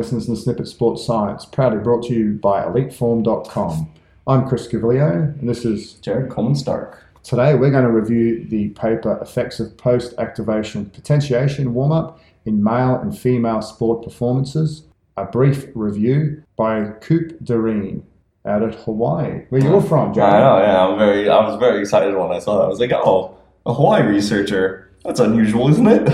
listeners to Snippit Sports Science, proudly brought to you by EliteForm.com. I'm Chris Cavallio, and this is Jared Coleman Stark. Today, we're going to review the paper Effects of Post Activation Potentiation Warm Up in Male and Female Sport Performances, a brief review by Coop Doreen out at Hawaii. Where you're from, Jared? I know, yeah. I'm very. I was very excited when I saw that. I was like, oh, a Hawaii researcher. That's unusual, isn't it?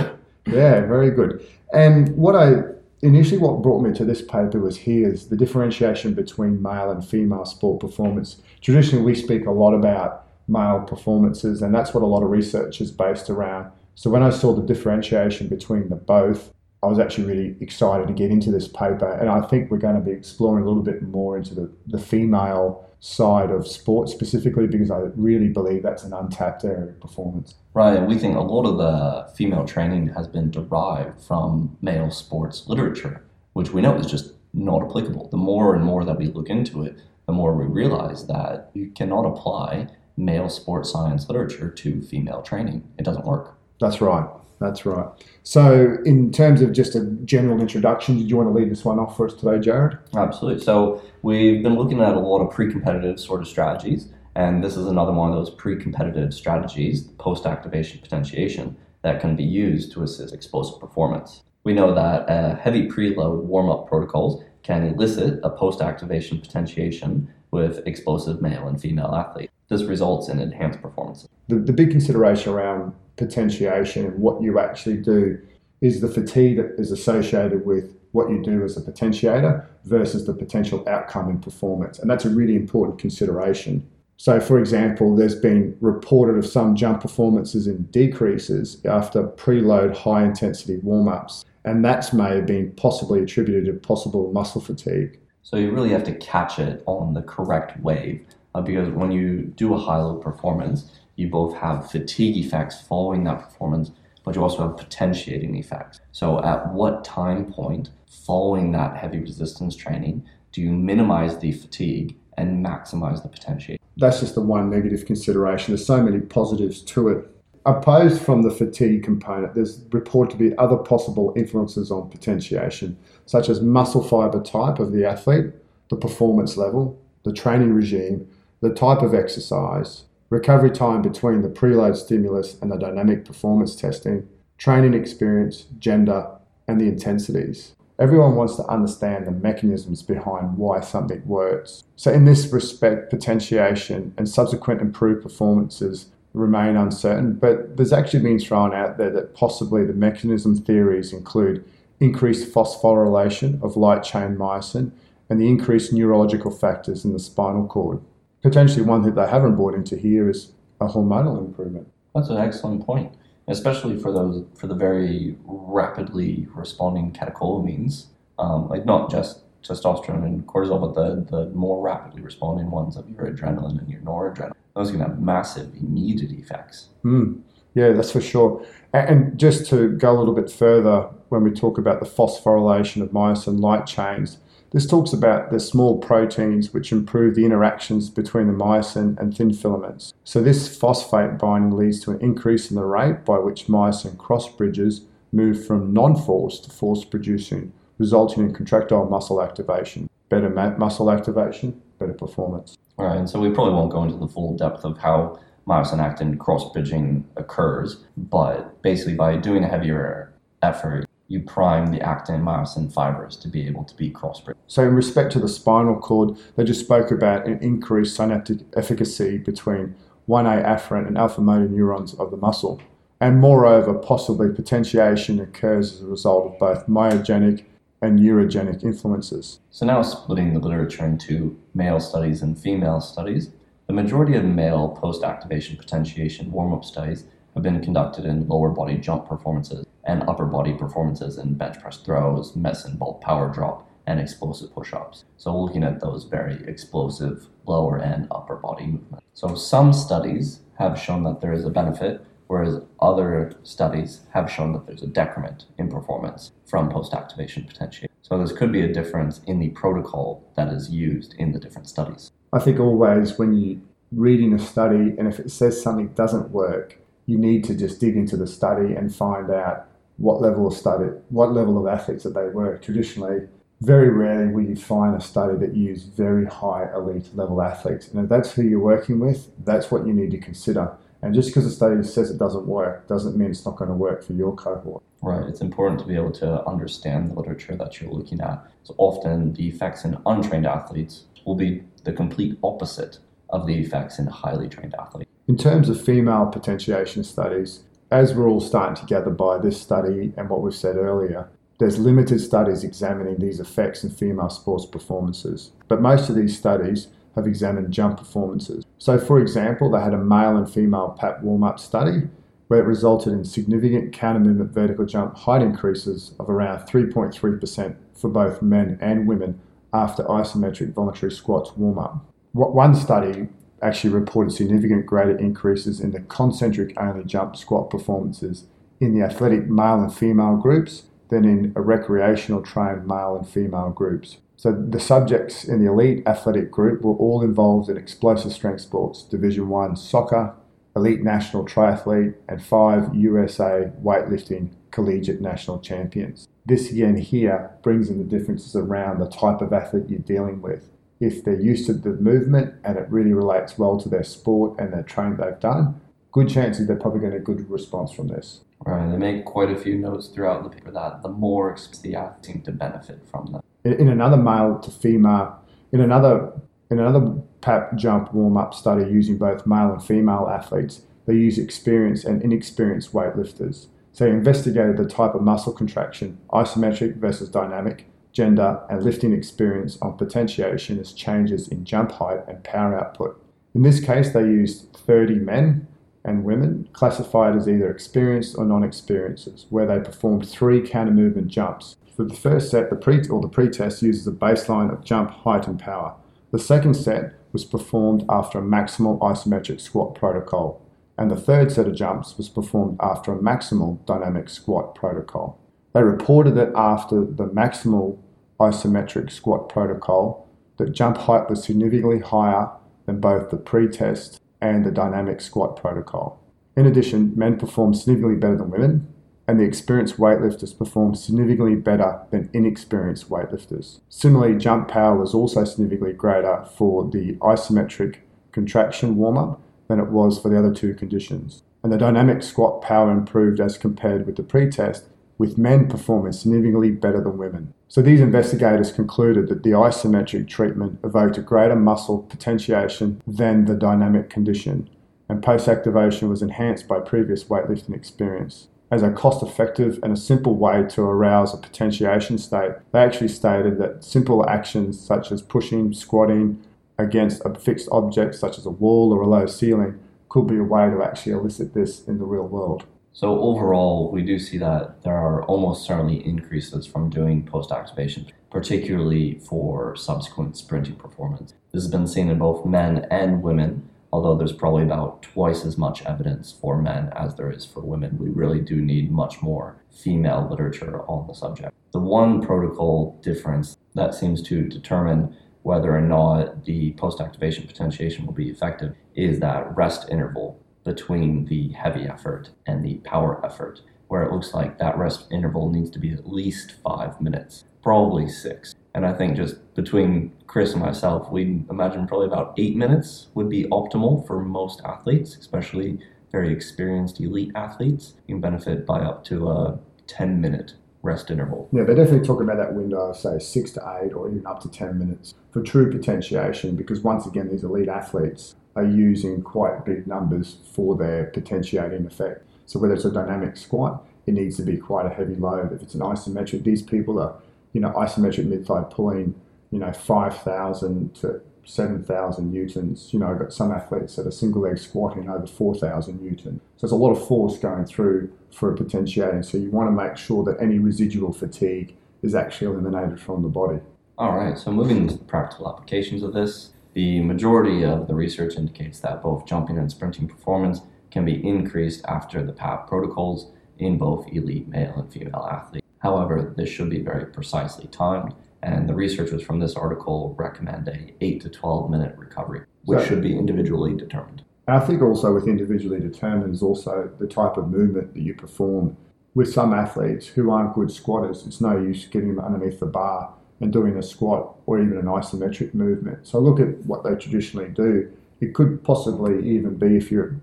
Yeah, very good. And what I initially what brought me to this paper was here's the differentiation between male and female sport performance. Traditionally, we speak a lot about male performances, and that's what a lot of research is based around. So when I saw the differentiation between the both, I was actually really excited to get into this paper, and I think we're going to be exploring a little bit more into the, the female side of sport specifically because I really believe that's an untapped area of performance. Right, and we think a lot of the female training has been derived from male sports literature, which we know is just not applicable. The more and more that we look into it, the more we realize that you cannot apply male sports science literature to female training. It doesn't work. That's right. That's right. So, in terms of just a general introduction, did you want to lead this one off for us today, Jared? Absolutely. So, we've been looking at a lot of pre competitive sort of strategies, and this is another one of those pre competitive strategies, post activation potentiation, that can be used to assist explosive performance. We know that uh, heavy preload warm up protocols can elicit a post activation potentiation with explosive male and female athletes. This results in enhanced performance. The, the big consideration around potentiation and what you actually do is the fatigue that is associated with what you do as a potentiator versus the potential outcome in performance. And that's a really important consideration. So, for example, there's been reported of some jump performances in decreases after preload high intensity warm ups, and that's may have been possibly attributed to possible muscle fatigue. So, you really have to catch it on the correct wave uh, because when you do a high load performance, you both have fatigue effects following that performance, but you also have potentiating effects. So, at what time point following that heavy resistance training do you minimize the fatigue and maximize the potentiation? That's just the one negative consideration. There's so many positives to it. Opposed from the fatigue component, there's reported to be other possible influences on potentiation, such as muscle fiber type of the athlete, the performance level, the training regime, the type of exercise, recovery time between the preload stimulus and the dynamic performance testing, training experience, gender, and the intensities. Everyone wants to understand the mechanisms behind why something works. So, in this respect, potentiation and subsequent improved performances remain uncertain, but there's actually been thrown out there that possibly the mechanism theories include increased phosphorylation of light chain myosin and the increased neurological factors in the spinal cord potentially one that they haven't brought into here is a hormonal improvement. That's an excellent point, especially for those for the very rapidly responding catecholamines, um, like not just testosterone and cortisol, but the, the more rapidly responding ones of your adrenaline and your noradrenaline. Those can have massive immediate effects. Mm. Yeah, that's for sure. And just to go a little bit further, when we talk about the phosphorylation of myosin light chains, this talks about the small proteins which improve the interactions between the myosin and thin filaments. So, this phosphate binding leads to an increase in the rate by which myosin cross bridges move from non force to force producing, resulting in contractile muscle activation. Better muscle activation, better performance. All right, and so we probably won't go into the full depth of how myosin actin cross bridging occurs, but basically by doing a heavier effort, you prime the actin myosin fibers to be able to be crossbreed. So, in respect to the spinal cord, they just spoke about an increased synaptic efficacy between 1A afferent and alpha motor neurons of the muscle. And moreover, possibly potentiation occurs as a result of both myogenic and neurogenic influences. So, now splitting the literature into male studies and female studies, the majority of male post activation potentiation warm up studies have been conducted in lower body jump performances and upper body performances in bench press throws, medicine ball power drop, and explosive push ups. So, looking at those very explosive lower and upper body movements. So, some studies have shown that there is a benefit, whereas other studies have shown that there's a decrement in performance from post activation potentiation. So, this could be a difference in the protocol that is used in the different studies. I think always when you're reading a study and if it says something doesn't work, you need to just dig into the study and find out what level of study, what level of athletes that they were. Traditionally, very rarely will you find a study that used very high elite level athletes. And if that's who you're working with, that's what you need to consider. And just because a study says it doesn't work doesn't mean it's not going to work for your cohort. Right. It's important to be able to understand the literature that you're looking at. So often the effects in untrained athletes will be the complete opposite of the effects in highly trained athletes. In terms of female potentiation studies, as we're all starting to gather by this study and what we've said earlier, there's limited studies examining these effects in female sports performances. But most of these studies have examined jump performances. So, for example, they had a male and female PAP warm up study where it resulted in significant counter movement vertical jump height increases of around 3.3% for both men and women after isometric voluntary squats warm up. One study actually reported significant greater increases in the concentric only jump squat performances in the athletic male and female groups than in a recreational trained male and female groups. So the subjects in the elite athletic group were all involved in explosive strength sports, Division 1 soccer, elite national triathlete, and five USA weightlifting collegiate national champions. This again here brings in the differences around the type of athlete you're dealing with. If they're used to the movement and it really relates well to their sport and their training they've done, good chances they're probably going to get a good response from this. Right, they make quite a few notes throughout the paper that the more the athlete seem to benefit from them. In, in another male to female, in another in another PAP jump warm up study using both male and female athletes, they use experienced and inexperienced weightlifters. So they investigated the type of muscle contraction, isometric versus dynamic, gender, and lifting experience on potentiation as changes in jump height and power output. In this case, they used 30 men and women classified as either experienced or non-experiencers, where they performed three counter movement jumps. For the first set, the pre or the pre-test uses a baseline of jump height and power. The second set was performed after a maximal isometric squat protocol and the third set of jumps was performed after a maximal dynamic squat protocol. They reported that after the maximal isometric squat protocol, that jump height was significantly higher than both the pre-test and the dynamic squat protocol. In addition, men performed significantly better than women, and the experienced weightlifters performed significantly better than inexperienced weightlifters. Similarly, jump power was also significantly greater for the isometric contraction warm up than it was for the other two conditions. And the dynamic squat power improved as compared with the pretest, with men performing significantly better than women. So these investigators concluded that the isometric treatment evoked a greater muscle potentiation than the dynamic condition, and post activation was enhanced by previous weightlifting experience. As a cost effective and a simple way to arouse a potentiation state, they actually stated that simple actions such as pushing, squatting, against a fixed object such as a wall or a low ceiling could be a way to actually elicit this in the real world. So overall, we do see that there are almost certainly increases from doing post-activation, particularly for subsequent sprinting performance. This has been seen in both men and women, although there's probably about twice as much evidence for men as there is for women. We really do need much more female literature on the subject. The one protocol difference that seems to determine whether or not the post activation potentiation will be effective is that rest interval between the heavy effort and the power effort, where it looks like that rest interval needs to be at least five minutes, probably six. And I think just between Chris and myself, we imagine probably about eight minutes would be optimal for most athletes, especially very experienced elite athletes. You can benefit by up to a 10 minute rest interval. Yeah, they're definitely talking about that window of say six to eight or even up to 10 minutes for true potentiation because once again, these elite athletes are using quite big numbers for their potentiating effect. So whether it's a dynamic squat, it needs to be quite a heavy load. If it's an isometric, these people are, you know, isometric mid-thigh pulling, you know, 5,000 to 7,000 newtons. You know, I've got some athletes that are single leg squatting over 4,000 newtons. So there's a lot of force going through for a potentiating. So you want to make sure that any residual fatigue is actually eliminated from the body. All right, so moving to the practical applications of this, the majority of the research indicates that both jumping and sprinting performance can be increased after the PAP protocols in both elite male and female athletes. However, this should be very precisely timed and the researchers from this article recommend a 8 to 12 minute recovery, which so, should be individually determined. I think also with individually determined is also the type of movement that you perform. With some athletes who aren't good squatters, it's no use getting them underneath the bar and doing a squat or even an isometric movement. So look at what they traditionally do. It could possibly even be if you're,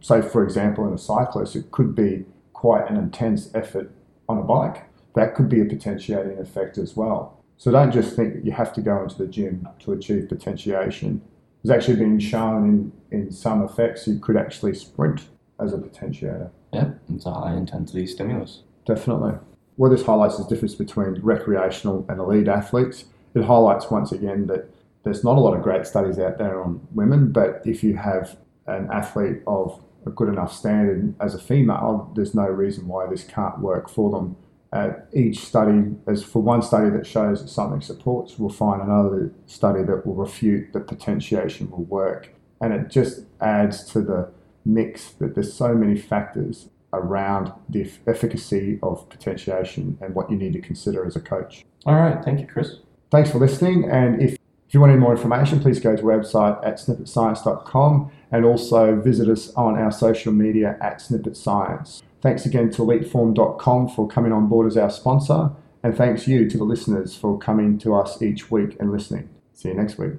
say, for example, in a cyclist, it could be quite an intense effort on a bike. That could be a potentiating effect as well. So don't just think that you have to go into the gym to achieve potentiation. It's actually been shown in, in some effects you could actually sprint as a potentiator. Yeah, it's a high intensity stimulus. Definitely. What this highlights is the difference between recreational and elite athletes. It highlights once again that there's not a lot of great studies out there on women, but if you have an athlete of a good enough standard as a female, there's no reason why this can't work for them. Uh, each study, as for one study that shows that something supports, we'll find another study that will refute that potentiation will work. And it just adds to the mix that there's so many factors around the efficacy of potentiation and what you need to consider as a coach. All right. Thank you, Chris. Thanks for listening. And if, if you want any more information, please go to our website at snippitscience.com and also visit us on our social media at Snippit Science. Thanks again to eliteform.com for coming on board as our sponsor. And thanks you to the listeners for coming to us each week and listening. See you next week.